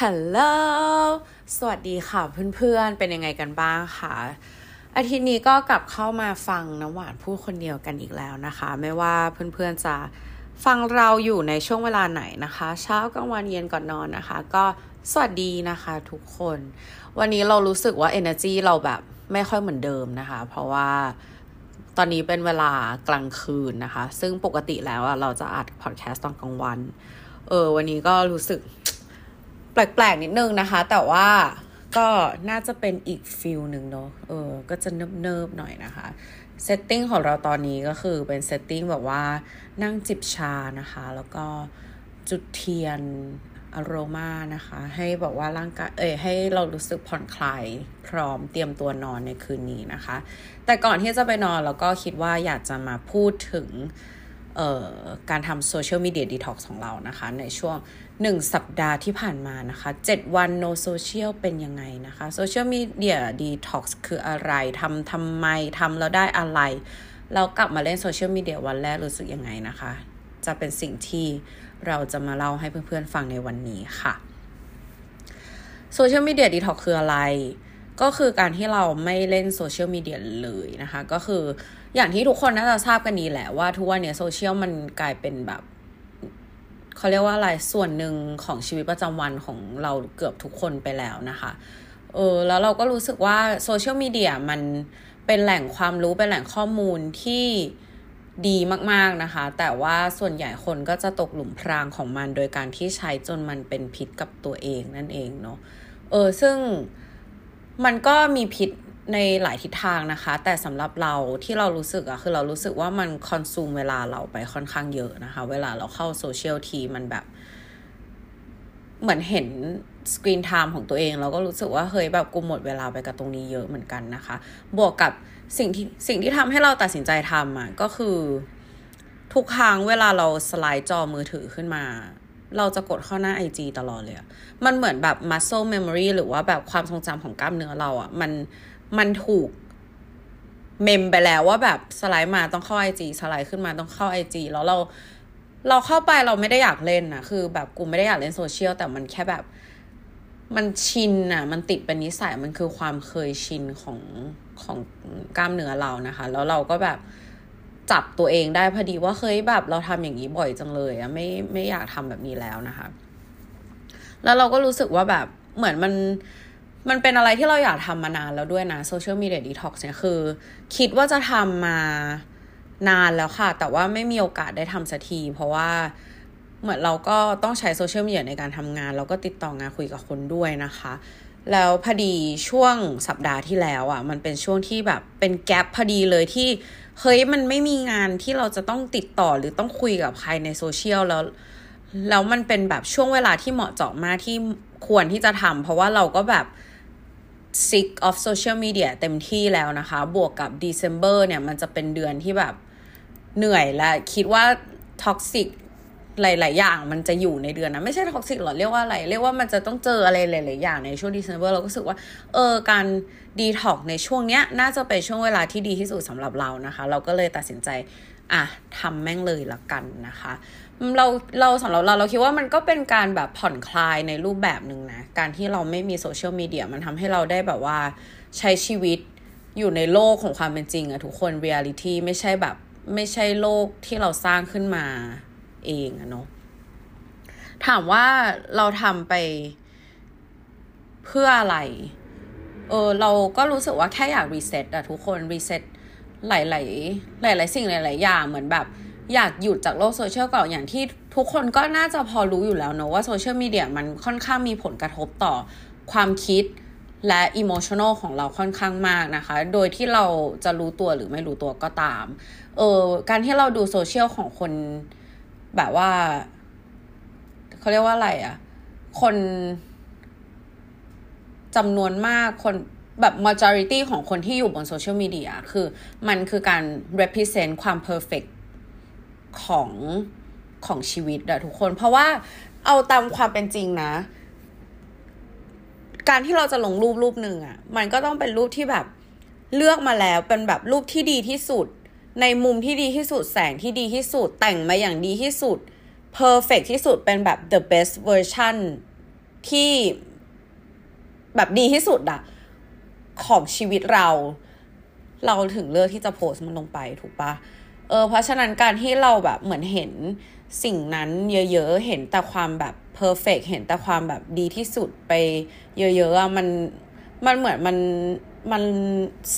ฮัลโหล สวัสดีค่ะเพื่อนๆ เป็นยังไงกันบ้างคะอาทิตย์นี้ก็กลับเข้ามาฟังน้ำหวานพูดคนเดียวกันอีกแล้วนะคะ ไม่ว่าเพื่อนๆจะฟังเราอยู่ในช่วงเวลาไหนนะคะ เช้ากลางวันเย็นก่อนนอนนะคะ ก็สวัสดีนะคะทุกคน วันนี้เรารู้สึกว่า energy เราแบบไม่ค่อยเหมือนเดิมนะคะ เพราะว่าตอนนี้เป็นเวลากลางคืนนะคะ ซึ่งปกติแล้วเราจะอัดพอดแคสต์ตอนกลางวัน เออวันนี้ก็รู้สึก แปลกๆนิดนึงนะคะ แต่ว่าก็น่าจะเป็นอีก feel หนึ่งเนาะเออ ก็จะเนิบๆหน่อยนะคะ setting ของเราตอนนี้ก็คือเป็น setting แบบว่านั่งจิบชานะคะ แล้วก็จุดเทียนอโรมานะคะ ให้แบบว่าร่างกายเอ้ยให้เรารู้สึกผ่อนคลายพร้อมเตรียมตัวนอนในคืนนี้นะคะ แต่ก่อนที่จะไปนอนเราก็คิดว่าอยากจะมาพูดถึงการทำ social media detox ของเรานะคะ ในช่วง 1 สัปดาห์ที่ผ่านมานะคะ 7 วัน no social เป็นยังไงนะคะ social media detox คืออะไรทำทำไมทำแล้วได้อะไร เรากลับมาเล่นโซเชียลมีเดียวันแรกรู้สึกยังไงนะคะ จะเป็นสิ่งที่เราจะมาเล่าให้เพื่อนๆฟังในวันนี้ค่ะ social media detox คืออะไร ก็คือการที่เราไม่เล่นโซเชียลมีเดียเลยนะคะ ก็คืออย่างที่ทุกคนน่าจะทราบกันดีแหละว่าทุกวันนี้โซเชียลมันกลายเป็นแบบ เขาเรียกว่าอะไรส่วนหนึ่งของชีวิตประจำวันของเราเกือบทุกคนไปแล้วนะคะ เออแล้วเราก็รู้สึกว่าโซเชียลมีเดียมันเป็นแหล่งความรู้เป็นแหล่งข้อมูลที่ดีมากๆนะคะ แต่ว่าส่วนใหญ่คนก็จะตกหลุมพรางของมัน โดยการที่ใช้จนมันเป็นพิษกับตัวเองนั่นเองเนาะเออซึ่งมันก็มีพิษ ในหลายทิศทางนะคะ แต่สำหรับเราที่เรารู้สึกอะคือเรารู้สึกว่ามัน consume เวลาเราไปค่อนข้างเยอะนะคะ เวลาเราเข้าโซเชียลทีมันแบบ เหมือนเห็น screen time ของตัวเอง เราก็รู้สึกว่าเฮ้ยแบบกูหมดเวลาไปกับตรงนี้เยอะเหมือนกันนะคะ บวกกับสิ่งที่สิ่งที่ทำให้เราตัดสินใจทำอะก็คือ ทุกครั้งเวลาเราสไลด์จอมือถือขึ้นมา เราจะกดเข้าหน้า IG ตลอดเลยมันเหมือนแบบ muscle memory หรือว่าแบบความทรงจำของกล้ามเนื้อเราอะมันมันถูกเมมไปแล้วว่าแบบสไลด์มาต้องเข้าไอจีสไลด์ขึ้นมาต้องเข้าไอจีแล้วเราเราเข้าไปเราไม่ได้อยากเล่นนะคือแบบกูไม่ได้อยากเล่นโซเชียลแต่มันแค่แบบมันชินอะมันติดเป็นนิสัยมันคือความเคยชินของของกล้ามเนื้อเรานะคะ แล้วเราก็แบบ จับตัวเองได้พอดีว่าเคยแบบเราทำอย่างนี้บ่อยจังเลยอะไม่ไม่อยากทำแบบนี้แล้วนะคะ แล้วเราก็รู้สึกว่าแบบเหมือนมันมันเป็นอะไรที่เราอยากทำมานานแล้วด้วยนะ social media detox เนี่ยคือ คิดว่าจะทำมานานแล้วค่ะ แต่ว่าไม่มีโอกาสได้ทำสักที เพราะว่าเหมือนเราก็ต้องใช้โซเชียลมีเดียในการทำงาน เราก็ติดต่องานคุยกับคนด้วยนะคะ แล้วพอดีช่วงสัปดาห์ที่แล้วอะ่ะ มันเป็นช่วงที่แบบเป็น gap พอดีเลยที่เฮ้ยมันไม่มีงานที่เราจะต้องติดต่อหรือต้องคุยกับใครในโซเชียลแล้วแล้วมันเป็นแบบช่วงเวลาที่เหมาะเจาะมากที่ควรที่จะทำเพราะว่าเราก็แบบ sick of social media เต็มที่แล้วนะคะ บวกกับ December เนี่ย มันจะเป็นเดือนที่แบบเหนื่อยและคิดว่า toxic หลาย ๆ อย่างมันจะอยู่ในเดือนนะไม่ใช่ท็อกซิกหรอเรียกว่าอะไร เรียกว่ามันจะต้องเจออะไรหลาย ๆ อย่างในช่วง December เราก็รู้สึกว่าเออการดีท็อกในช่วงเนี้ย น่าจะเป็นช่วงเวลาที่ดีที่สุดสำหรับเรานะคะ เราก็เลยตัดสินใจอะทำแม่งเลยละกันนะคะ เราเราสำหรับเราเราคิดว่ามันก็เป็นการแบบผ่อนคลายในรูปแบบหนึ่งนะ การที่เราไม่มีโซเชียลมีเดียมันทำให้เราได้แบบว่าใช้ชีวิตอยู่ในโลกของความเป็นจริงอะทุกคนเรียลิตี้ไม่ใช่แบบไม่ใช่โลกที่เราสร้างขึ้นมา เองอะเนาะถามว่าเราทำไปเพื่ออะไร เออเราก็รู้สึกว่าแค่อยาก reset อะทุกคน reset หลายๆหลายๆสิ่งหลาย ๆ อย่างเหมือนแบบ อยากหยุดจากโลกโซเชียลก่อนอย่างที่ทุกคนก็น่าจะพอรู้อยู่แล้วเนอะว่าโซเชียลมีเดียมันค่อนข้างมีผลกระทบต่อความคิดและ emotional ของเราค่อนข้างมากนะคะ โดยที่เราจะรู้ตัวหรือไม่รู้ตัวก็ตาม เออการที่เราดูโซเชียลของคน แบบว่าเขาเรียกว่าอะไรอะคนจำนวนมากคนแบบ majority ของคนที่อยู่บนโซเชียลมีเดียคือมันคือการ represent ความ perfect ของของชีวิตอะทุกคน เพราะว่าเอาตามความเป็นจริงนะ การที่เราจะลงรูปรูปหนึ่งอะมันก็ต้องเป็นรูปที่แบบเลือกมาแล้วเป็นแบบรูปที่ดีที่สุด ในมุมที่ดีที่สุดแสงที่ดีที่สุด แต่งมาอย่างดีที่สุด perfect ที่สุดเป็นแบบ the best version ที่แบบดีที่สุดอะของชีวิตเรา เราถึงเลือกที่จะโพสต์มันลงไปถูกปะเออเพราะฉะนั้นการที่เราแบบเหมือนเห็นสิ่งนั้นเยอะๆ เห็นแต่ความแบบเพอร์เฟกเห็นแต่ความแบบดีที่สุดไปเยอะๆอะมันมันเหมือนมัน มัน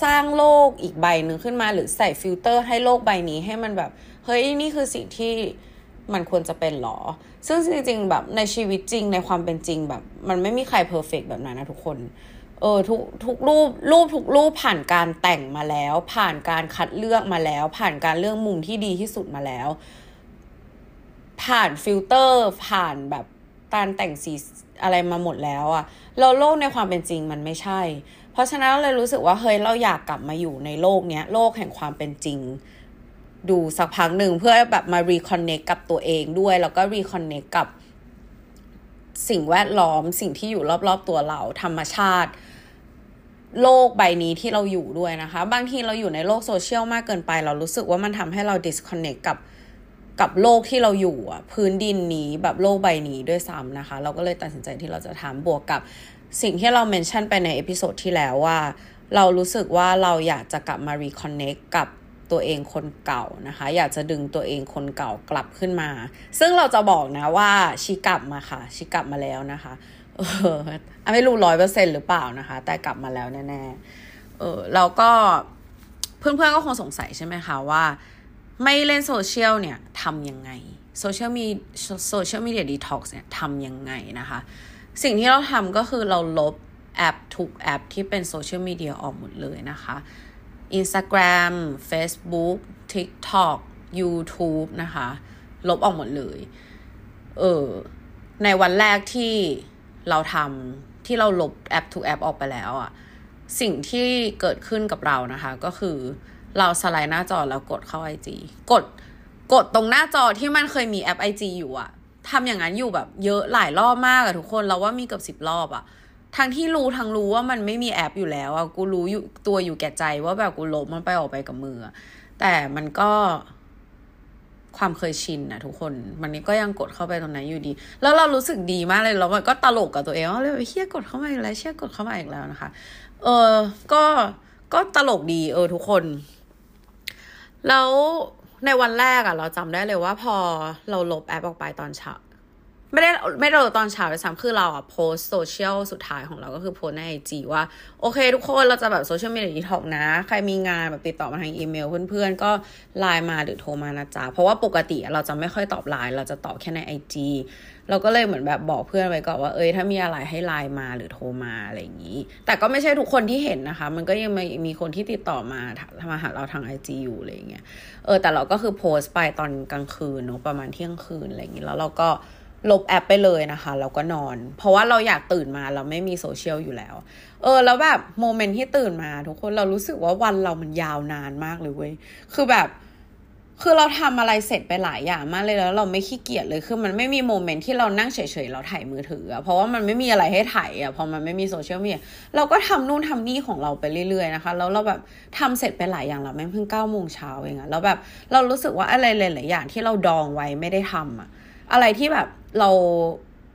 สร้างโลกอีกใบหนึ่งขึ้นมา หรือใส่ฟิลเตอร์ให้โลกใบนี้ให้มันแบบเฮ้ยนี่คือสิ่งที่มันควรจะเป็นหรอ ซึ่งจริงๆแบบในชีวิตจริงในความเป็นจริงแบบ มันไม่มีใคร perfect แบบนั้นนะทุกคน เออทุกทุกรูปรูปทุกรูปผ่านการแต่งมาแล้ว ผ่านการคัดเลือกมาแล้ว ผ่านการเลือกมุมที่ดีที่สุดมาแล้ว ผ่านฟิลเตอร์ ผ่านแบบการแต่งสีอะไรมาหมดแล้วอะเราโลกในความเป็นจริงมันไม่ใช่ เพราะฉะนั้นเราเลยรู้สึกว่าเฮ้ยเราอยากกลับมาอยู่ในโลกเนี้ยโลกแห่งความเป็นจริง ดูสักพักหนึ่งเพื่อแบบมา reconnect กับตัวเองด้วย แล้วก็ reconnect กับสิ่งแวดล้อมสิ่งที่อยู่รอบๆตัวเราธรรมชาติ โลกใบนี้ที่เราอยู่ด้วยนะคะ บางทีเราอยู่ในโลกโซเชียลมากเกินไป เรารู้สึกว่ามันทำให้เรา disconnect กับกับโลกที่เราอยู่อะพื้นดินนี้แบบโลกใบนี้ด้วยซ้ำนะคะ เราก็เลยตัดสินใจที่เราจะทำบวกกับ สิ่งที่เรา mention ไปใน episode ที่แล้วว่า เรารู้สึกว่าเราอยากจะกลับมา reconnect กับตัวเองคนเก่านะคะ อยากจะดึงตัวเองคนเก่ากลับขึ้นมา ซึ่งเราจะบอกนะว่า she กลับมาค่ะ she กลับมาแล้วนะคะ เออไม่รู้ร้อยเปอร์เซ็นต์หรือเปล่านะคะ แต่กลับมาแล้วแน่ๆเออแล้วก็เพื่อนๆก็คงสงสัยใช่ไหมคะว่า ไม่เล่นโซเชียลเนี่ยทำยังไงโซเชียลมี social media detox เนี่ยทำยังไงนะคะ สิ่งที่เราทำก็คือเราลบแอปทุกแอปที่เป็นโซเชียลมีเดียออกหมดเลยนะคะ Instagram Facebook TikTok YouTube นะคะ ลบออกหมดเลย เออ ในวันแรกที่เราทำที่เราลบแอปทุกแอปออกไปแล้วอะสิ่งที่เกิดขึ้นกับเรานะคะ ก็คือเราสไลด์หน้าจอแล้วกดเข้า IG กด กดตรงหน้าจอที่มันเคยมีแอป IG อยู่อะ ทำอย่างนั้นอยู่แบบเยอะหลายรอบมากอะทุกคนเราว่ามีเกือบสิบรอบอะทั้งที่รู้ทั้งรู้ว่ามันไม่มีแอปอยู่แล้วอะกูรู้อยู่ตัวอยู่แก่ใจว่าแบบกูลบมันไปออกไปกับมือแต่มันก็ความเคยชินนะทุกคน มันนี้ก็ยังกดเข้าไปตรงนั้นอยู่ดี แล้วเรารู้สึกดีมากเลยแล้วมันก็ตลกกับตัวเองว่าเลยเชี่ยกดเข้ามาอีกแล้วเชี่ยกดเข้ามาอีกแล้วนะคะ เออก็ก็ตลกดี เออ ทุกคน แล้ว ในวันแรกอะเราจำได้เลยว่าพอเราลบแอปออกไปตอนเช้าไม่ได้ไม่ได้ตอนเช้าเลยซ้ำคือเราอะโพสต์โซเชียลสุดท้ายของเราก็คือโพสต์ในไอจีว่า โอเค ทุกคนเราจะแบบ social media detox นะ ใครมีงานแบบติดต่อมาทางอีเมลเพื่อนๆ ก็ไลน์มาหรือโทรมานะจ๊ะ เพราะว่าปกติเราจะไม่ค่อยตอบไลน์เราจะตอบแค่ในไอจี เราก็เลยเหมือนแบบบอกเพื่อนไว้ก่อนว่าเอ้ยถ้ามีอะไรให้ไลน์มาหรือโทรมาอะไรอย่างนี้ แต่ก็ไม่ใช่ทุกคนที่เห็นนะคะ มันก็ยังมีมีคนที่ติดต่อมามาหาเราทางไอจีอยู่อะไรอย่างเงี้ยเออแต่เราก็คือโพสต์ไปตอนกลางคืนเนาะประมาณเที่ยงคืนอะไรอย่างนี้แล้วเราก็ลบแอปไปเลยนะคะแล้วก็นอน เพราะว่าเราอยากตื่นมาเราไม่มีโซเชียลอยู่แล้ว เออ แล้วแบบ moment ที่ตื่นมา ทุกคนเรารู้สึกว่าวันเรามันยาวนานมากเลยเว้ยคือแบบ คือเราทำอะไรเสร็จไปหลายอย่างมากเลยแล้ว เราไม่ขี้เกียจเลยคือมันไม่มี moment ที่เรานั่งเฉยๆเราถ่ายมือถืออะเพราะว่ามันไม่มีอะไรให้ถ่ายอะพอมันไม่มีโซเชียลมีเดียเราก็ทำนู่นทำนี่ของเราไปเรื่อยๆนะคะแล้วเราแบบทำเสร็จไปหลายอย่างแล้วแม่งเพิ่งเก้าโมงเช้าเองอะแล้วแบบเรารู้สึกว่าอะไรหลายๆอย่างที่เราดองไว้ไม่ได้ทำอะอะไรที่แบบเรา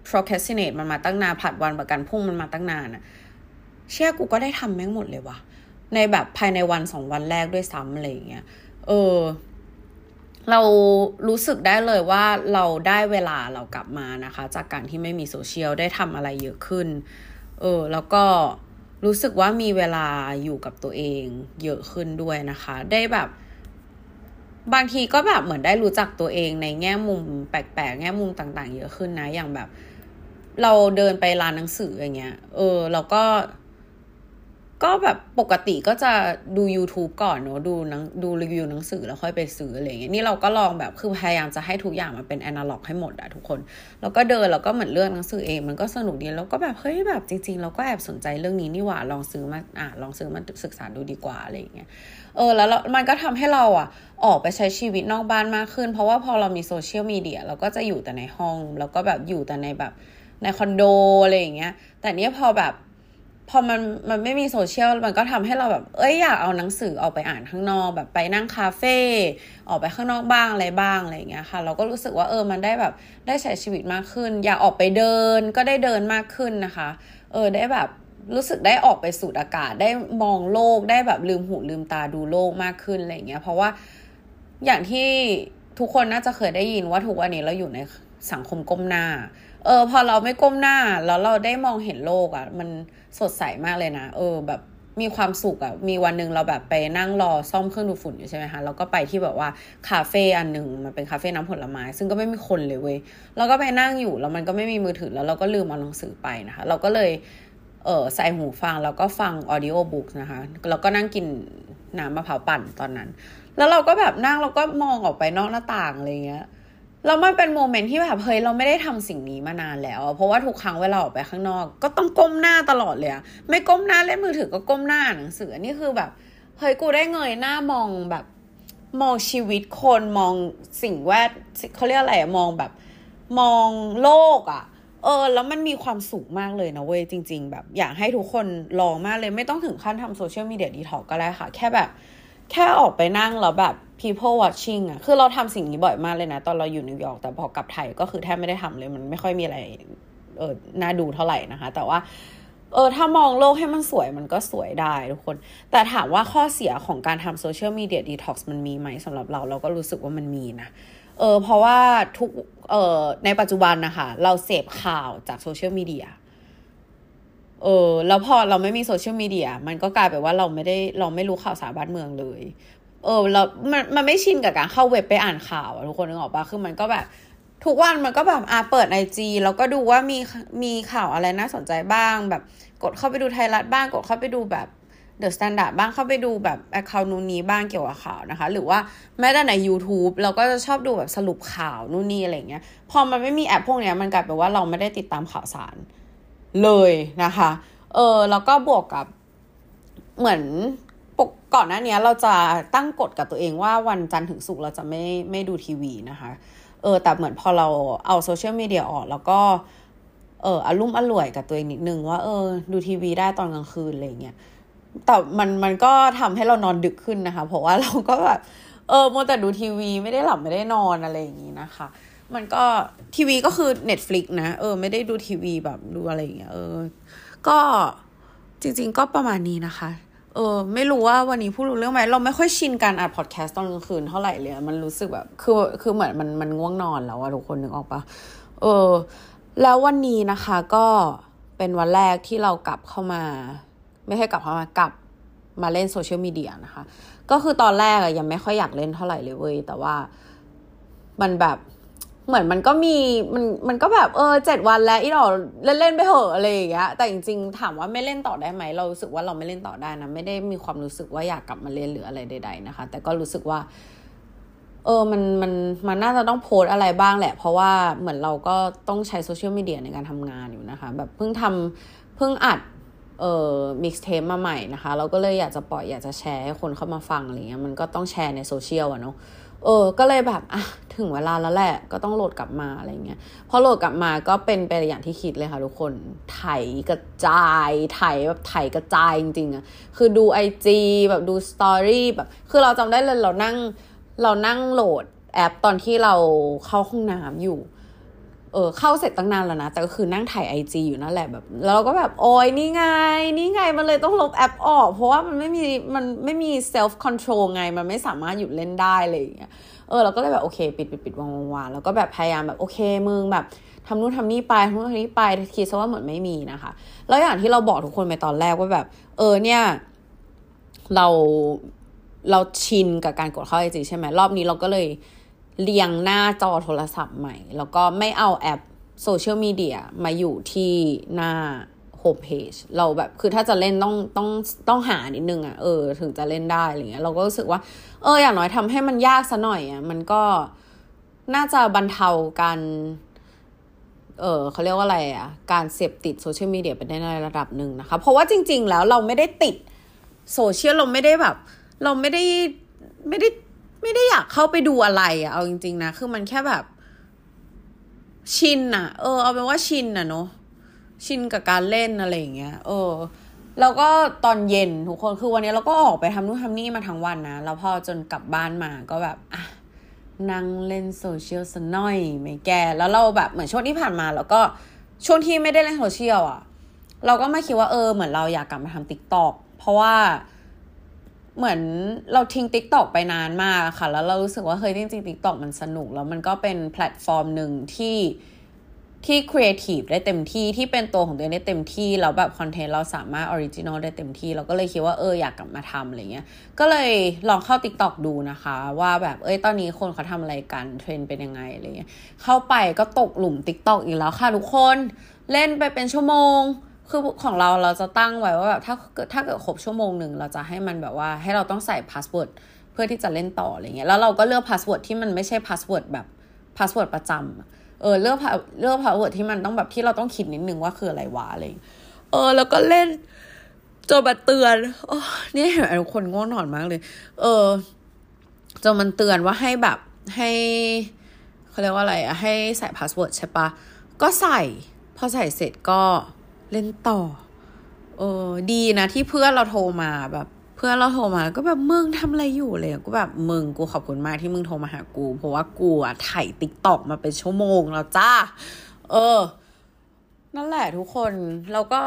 procrastinate มันมาตั้งนานผัดวันประกันพรุ่งมันมาตั้งนานอะเชื่อกูก็ได้ทำแม่งหมดเลยว่ะในแบบภายในวันสองวันแรกด้วยซ้ำอะไรอย่างเงี้ยเออ เรารู้สึกได้เลยว่าเราได้เวลาเรากลับมานะคะ จากการที่ไม่มีโซเชียลได้ทำอะไรเยอะขึ้น เออ แล้วก็รู้สึกว่ามีเวลาอยู่กับตัวเองเยอะขึ้นด้วยนะคะ ได้แบบ บางทีก็แบบเหมือนได้รู้จักตัวเองในแง่มุมแปลกๆ แง่มุมต่าง ๆ เยอะขึ้นนะ อย่างแบบ เราเดินไปร้านหนังสืออย่างเงี้ย เออ เราก็ ก็แบบปกติก็จะดู YouTube ก่อนเนอะดูนังดูรีวิวหนังสือแล้วค่อยไปซื้ออะไรเงี้ยนี่เราก็ลองแบบคือพยายามจะให้ทุกอย่างมันเป็นแอนาล็อกให้หมดอะทุกคน แล้วก็เดินแล้วก็เหมือนเลือกหนังสือเองมันก็สนุกดีแล้วก็แบบเฮ้ยแบบจริง ๆ เราก็แอบสนใจเรื่องนี้นี่หว่าลองซื้อมาอ่าลองซื้อมาศึกษาดูดีกว่าอะไรเงี้ยเออแล้วมันก็ทำให้เราอะออกไปใช้ชีวิตนอกบ้านมากขึ้น เพราะว่าพอเรามีโซเชียลมีเดียเราก็จะอยู่แต่ในห้อง แล้วก็แบบอยู่แต่ในแบบในคอนโดอะไรอย่างเงี้ยแต่เนี้ยพอแบบ พอมันมันไม่มีโซเชียลมันก็ทำให้เราแบบ เอ้ยอยากเอาหนังสือออกไปอ่านข้างนอกแบบไปนั่งคาเฟ่ออกไปข้างนอกบ้างอะไรบ้างอะไรเงี้ยค่ะ เราก็รู้สึกว่าเออมันได้แบบได้ใช้ชีวิตมากขึ้น อยากออกไปเดินก็ได้เดินมากขึ้นนะคะ เออได้แบบรู้สึกได้ออกไปสูดอากาศได้มองโลกได้แบบลืมหูลืมตาดูโลกมากขึ้นอะไรเงี้ย เพราะว่าอย่างที่ทุกคนน่าจะเคยได้ยินว่าทุกวันนี้เราอยู่ในสังคมก้มหน้า เออพอเราไม่ก้มหน้าแล้วเราได้มองเห็นโลกอะ่ะ มันสดใสมากเลยนะ เออ แบบมีความสุขอะ่ะ มีวันหนึ่งเราแบบไปนั่งรอซ่อมเครื่องดูดฝุ่นอยู่ใช่ไหมคะเราก็ไปที่แบบว่าคาเฟ่อันหนึ่งมันเป็นคาเฟ่น้ำผลไม้ ซึ่งก็ไม่มีคนเลยเว้ยเราก็ไปนั่งอยู่แล้วมันก็ไม่มีมือถือแล้วเราก็ลืมเอาหนังสือไปนะคะ เราก็เลยเออใส่หูฟังแล้วก็ฟังออดิโอบุ๊กนะคะแล้วก็นั่งกินน้ำมะพร้าวปั่นตอนนั้น แล้วเราก็แบบนั่งเราก็มองออกไปนอกหน้าต่างอะไรเงี้ย แล้วมันเป็น moment ที่แบบเฮ้ยเราไม่ได้ทำสิ่งนี้มานานแล้ว เพราะว่าทุกครั้งเวลาออกไปข้างนอก ก็ต้องก้มหน้าตลอดเลยอะไม่ก้มหน้าเล่นมือถือก็ก้มหน้าหนังสือนี่คือแบบเฮ้ยกูได้เงยหน้ามองแบบ มองชีวิตคนมองสิ่งแวดเขาเรียกอะไรมองแบบ มองโลกอะเออ แล้วมันมีความสุขมากเลยนะเว้ยจริง ๆ แบบ อยากให้ทุกคนลองมากเลยไม่ต้องถึงขั้นทำ social media detox ก็ได้ค่ะ แค่แบบ แค่ออกไปนั่งแล้วแบบ people watching อะคือเราทำสิ่งนี้บ่อยมากเลยนะ ตอนเราอยู่นิวยอร์ก แต่พอกลับไทยก็คือแทบไม่ได้ทำเลย มันไม่ค่อยมีอะไร เออน่าดูเท่าไหร่นะคะ แต่ว่า เออ ถ้ามองโลกให้มันสวยมันก็สวยได้ทุกคน แต่ถามว่าข้อเสียของการทำ social media detox มันมีไหมสำหรับเรา เราก็รู้สึกว่ามันมีนะ เออ เพราะว่าทุก เออในปัจจุบันนะคะ เราเสพข่าวจากโซเชียลมีเดียเออแล้วพอเราไม่มีโซเชียลมีเดียมันก็กลายเป็นว่าเราไม่ได้เราไม่รู้ข่าวสารบ้านเมืองเลย เออเรามันมันไม่ชินกับการเข้าเว็บไปอ่านข่าวทุกคนนึกออกปะคือมันก็แบบ ทุกวันมันก็แบบอ่าเปิดไอจีแล้วก็ดูว่ามีมีข่าวอะไรน่าสนใจบ้าง แบบกดเข้าไปดูไทยรัฐบ้างกดเข้าไปดูแบบ The Standard บ้างเข้าไปดูแบบ account นู้นนี้บ้างเกี่ยวกับข่าวนะคะ หรือว่าแม้แต่ใน YouTube เราก็จะชอบดูแบบสรุปข่าวนู่นนี่อะไรเงี้ย พอมันไม่มีแอปพวกเนี้ยมันกลายเป็นว่าเราไม่ได้ติดตามข่าวสารเลยนะคะ เออแล้วก็บวกกับเหมือน ก่อนหน้านี้เราจะตั้งกฎกับตัวเองว่าวันจันทร์ถึงศุกร์เราจะไม่ไม่ดูทีวีนะคะเออแต่เหมือนพอเราเอาโซเชียลมีเดียออกแล้วก็เอออารมุ่มอร่วยกับตัวเองนิดนึงว่าเออดูทีวีได้ตอนกลางคืนอะไรเงี้ยแต่มันมันก็ทำให้เรานอนดึกขึ้นนะคะ เพราะว่าเราก็แบบเออมัวแต่ดูทีวีไม่ได้หลับไม่ได้นอนอะไรอย่างนี้นะคะ มันก็ทีวีก็คือ Netflix นะเออไม่ได้ดูทีวีแบบดูอะไรอย่างเงี้ยเออก็จริง ๆ ก็ประมาณนี้นะคะ ออไม่รู้ว่าวันนี้พูดรู้เรื่องไหมเราไม่ค่อยชินการอัดพอดแคสต์ตอนกลางคืนเท่าไหร่เลยมันรู้สึกแบบคือคือเหมือนมันมันง่วงนอนแล้วอะทุกคนนึกออกปะเออ แล้ววันนี้นะคะก็เป็นวันแรกที่เรากลับเข้ามา ไม่ใช่กลับเข้ามากลับมาเล่นโซเชียลมีเดียนะคะ ก็คือตอนแรกอะยังไม่ค่อยอยากเล่นเท่าไหร่เลยเว้ยแต่ว่ามันแบบ เหมือนมันก็มีมันมันก็แบบเออเจ็ดวันแล้วอีดอกเล่นเล่นไปเหอะอะไรอย่างเงี้ยแต่จริงๆถามว่าไม่เล่นต่อได้ไหมเรารู้สึกว่าเราไม่เล่นต่อได้นะไม่ได้มีความรู้สึกว่าอยากกลับมาเล่นหรืออะไรใด ๆนะคะ แต่ก็รู้สึกว่า เออมันมันมันน่าจะต้องโพสต์อะไรบ้างแหละ เพราะว่าเหมือนเราก็ต้องใช้โซเชียลมีเดียในการทำงานอยู่นะคะ แบบเพิ่งทำเพิ่งอัดเอ่อ mixtape มาใหม่นะคะ เราก็เลยอยากจะปล่อยอยากจะแชร์ให้คนเข้ามาฟังอะไรเงี้ยมันก็ต้องแชร์ในโซเชียลอะเนาะ เออ ก็เลยแบบอะถึงเวลาแล้วแหละก็ต้องโหลดกลับมาอะไรเงี้ยพอโหลดกลับมาก็เป็นไปอย่างที่คิดเลยค่ะทุกคนไถกระจายไถแบบไถกระจายจริงๆอะคือดูไอจีแบบดู story แบบ คือเราจำได้เลยเรานั่งเรานั่งโหลดแอปตอนที่เราเข้าห้องน้ำอยู่ เออเข้าเสร็จตั้งนานแล้วนะ แต่ก็คือนั่งถ่ายไอจีอยู่นั่นแหละแบบแล้วเราก็แบบโอ้ยนี่ไง นี่ไงมันเลยต้องลบแอปออก เพราะว่ามันไม่มีมันไม่มี self control ไง มันไม่สามารถหยุดเล่นได้เลยอย่างเงี้ยเออเราก็เลยแบบโอเคปิดปิดปิดวางวางวางแล้วก็แบบพยายามแบบโอเคมึงแบบทำนู่นทำนี่ไปทำนู่นทำนี่ไปคิดซะว่าเหมือนไม่มีนะคะ แล้วอย่างที่เราบอกทุกคนไปตอนแรกว่าแบบ เออเนี่ย เราเราชินกับการกดเข้าไอจีใช่ไหมรอบนี้เราก็เลย เรียงหน้าจอโทรศัพท์ใหม่ แล้วก็ไม่เอาแอปโซเชียลมีเดียมาอยู่ที่หน้าโฮมเพจเราแบบคือถ้าจะเล่นต้องต้องต้องหานิดนึงอะ่ะเออถึงจะเล่นได้อะไรเงี้ยเราก็รู้สึกว่า เอออย่างน้อยทำให้มันยากซะหน่อยอะ่ะมันก็น่าจะบรรเทาการ เออเขาเรียกว่าอะไรอะ่ะการเสพติดโซเชียลมีเดียไปได้ในระดับหนึ่งนะคะ เพราะว่าจริง ๆ แล้วเราไม่ได้ติดโซเชียลเราไม่ได้แบบ เราไม่ได้ไม่ได้ ไม่ได้อยากเข้าไปดูอะไรอะเอาจริง ๆ นะ คือมันแค่แบบ ชินอะเออเอาเป็นว่าชินอะเนาะชินกับการเล่นอะไรอย่างเงี้ย เออ แล้วก็ตอนเย็นทุกคนคือวันนี้เราก็ออกไปทำนู่นทำนี่มาทั้งวันนะ แล้วพอจนกลับบ้านมาก็แบบอะนั่งเล่นโซเชียลสน่อยไม่แก แล้วเราแบบเหมือนช่วงที่ผ่านมา แล้วก็ช่วงที่ไม่ได้เล่นโซเชียลอะเราก็ไม่คิดว่าเออเหมือนเราอยากกลับมาทำ TikTok เพราะว่า เหมือนเราทิ้ง TikTok ไปนานมากค่ะ แล้วเรารู้สึกว่าเฮ้ยจริงๆ TikTok มันสนุก แล้วมันก็เป็นแพลตฟอร์มหนึ่งที่ที่ครีเอทีฟได้เต็มที่ที่เป็นตัวของตัวเองได้เต็มที่ แล้วแบบคอนเทนต์เราสามารถ original ได้เต็มที่ เราก็เลยคิดว่าเอออยากกลับมาทำอะไรเงี้ย ก็เลยลองเข้า TikTok ดูนะคะ ว่าแบบเอ้ยตอนนี้คนเขาทำอะไรกัน เทรนด์เป็นยังไงอะไรเงี้ยเข้าไปก็ตกหลุม TikTok อีกแล้วค่ะทุกคนเล่นไปเป็นชั่วโมง คือของเราเราจะตั้งไว้ว่าแบบถ้าเกิดถ้าเกิดครบชั่วโมงหนึ่งเราจะให้มันแบบว่าให้เราต้องใส่ password เพื่อที่จะเล่นต่ออะไรเงี้ยแล้วเราก็เลือก password ที่มันไม่ใช่ password แบบ password ประจำเออเลือกเลือก password ที่มันต้องแบบที่เราต้องคิดนิดนึงว่าคืออะไรวะอะไรเออ แล้วก็เล่นจนมาเตือนโอ้นี่เห็นทุกคนง่วงนอนมากเลย เออจนมันเตือนว่าให้แบบให้เขาเรียกว่าอะไรอะให้ใส่ password ใช่ปะก็ใส่ พอใส่เสร็จก็ เล่นต่อ เออดีนะที่เพื่อนเราโทรมาแบบเพื่อนเราโทรมาก็แบบมึงทำอะไรอยู่เลยกูแบบมึงกูขอบคุณมากที่มึงโทรมาหากู เพราะว่ากูอะไถ TikTok มาเป็นชั่วโมงแล้วจ้า เออ นั่นแหละทุกคนแล้วก็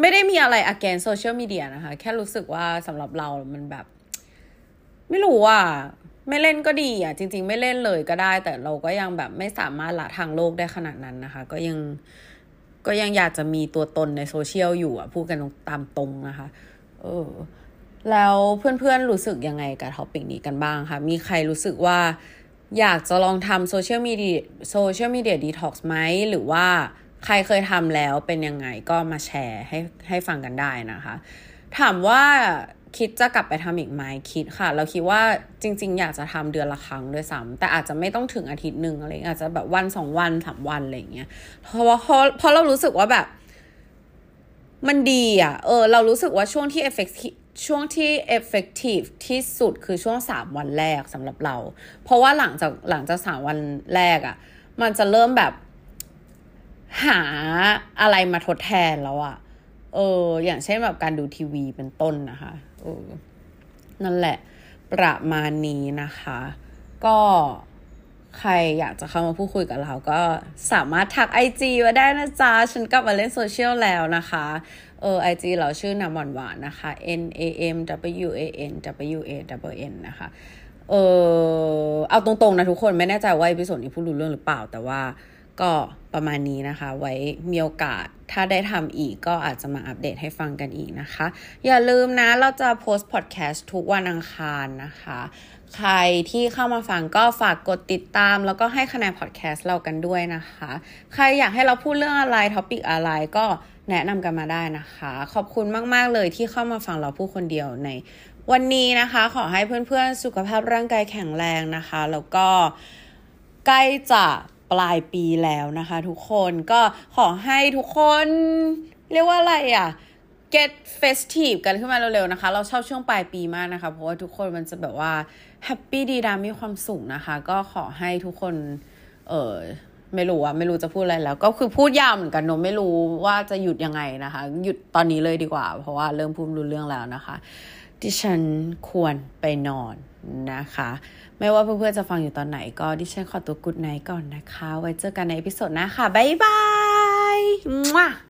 ไม่ได้มีอะไร against โซเชียลมีเดียนะคะ แค่รู้สึกว่าสำหรับเรามันแบบ ไม่รู้อะไม่เล่นก็ดีอะ จริง ๆ ไม่เล่นเลยก็ได้ แต่เราก็ยังแบบไม่สามารถละทางโลกได้ขนาดนั้นนะคะ ก็ยัง ก็ยังอยากจะมีตัวตนในโซเชียลอยู่อะพูดกันตามตรงนะคะ เออ แล้วเพื่อนๆรู้สึกยังไงกับ topic นี้กันบ้างคะมีใครรู้สึกว่าอยากจะลองทำ social media social media detox ไหมหรือว่าใครเคยทำแล้วเป็นยังไงก็มาแชร์ให้ให้ฟังกันได้นะคะ ถามว่า คิดจะกลับไปทำอีกไหมคิดค่ะ เราคิดว่าจริง ๆ อยากจะทำเดือนละครั้งด้วยซ้ำแต่อาจจะไม่ต้องถึงอาทิตย์หนึ่งอะไรอาจจะแบบวันสองวันสามวันอะไรอย่างเงี้ยเพราะว่าเพราะเพราะเรารู้สึกว่าแบบ มันดีอะ เออ เรารู้สึกว่าช่วงที่เอฟเฟกช่วงที่ effective ที่สุดคือช่วงสามวันแรกสำหรับเรา เพราะว่าหลังจากหลังจากสามวันแรกอะ่ะ มันจะเริ่มแบบหาอะไรมาทดแทนแล้วอะ่ะ เออ อย่างเช่นแบบการดูทีวีเป็นต้นนะคะ เออนั่นแหละ ประมาณนี้นะคะ ก็ใครอยากจะเข้ามาพูดคุยกับเราก็สามารถทักไอจีมาได้นะจ๊ะ ฉันกลับมาเล่นโซเชียลแล้วนะคะ เออไอจีเราชื่อน้ำหวานหวานนะคะ N A M W A N W A W N นะคะ เออเอาตรงๆนะทุกคนไม่แน่ใจว่า episode นี้พูดรู้เรื่องหรือเปล่าแต่ว่า ก็ประมาณนี้นะคะ ไว้มีโอกาสถ้าได้ทำอีกก็อาจจะมาอัปเดตให้ฟังกันอีกนะคะ อย่าลืมนะเราจะโพสต์พอดแคสต์ทุกวันอังคารนะคะ ใครที่เข้ามาฟังก็ฝากกดติดตาม แล้วก็ให้คะแนนพอดแคสต์เรากันด้วยนะคะ ใครอยากให้เราพูดเรื่องอะไรท็อปิกอะไรก็แนะนำกันมาได้นะคะ ขอบคุณมาก ๆ เลยที่เข้ามาฟังเราพูดคนเดียวในวันนี้นะคะ ขอให้เพื่อนๆสุขภาพร่างกายแข็งแรงนะคะ แล้วก็ใกล้จะ ปลายปีแล้วนะคะ ทุกคนก็ขอให้ทุกคน เรียกว่าอะไรอะ get festive กันขึ้นมาเร็วๆนะคะ เราชอบช่วงปลายปีมากนะคะ เพราะว่าทุกคนมันจะแบบว่าแฮปปี้ดีดามีความสุขนะคะ ก็ขอให้ทุกคน เออไม่รู้อะไม่รู้จะพูดอะไรแล้ว ก็คือพูดยาวเหมือนกันนมไม่รู้ว่าจะหยุดยังไงนะคะ หยุดตอนนี้เลยดีกว่า เพราะว่าเริ่มพูดรู้เรื่องแล้วนะคะดิฉันควรไปนอนนะคะ ไม่ว่าเพื่อนๆจะฟังอยู่ตอนไหนก็ดิฉันขอตัวกุดไนก่อนนะคะ ไว้เจอกันในอพิโซดหน้าค่ะ บ๊ายบาย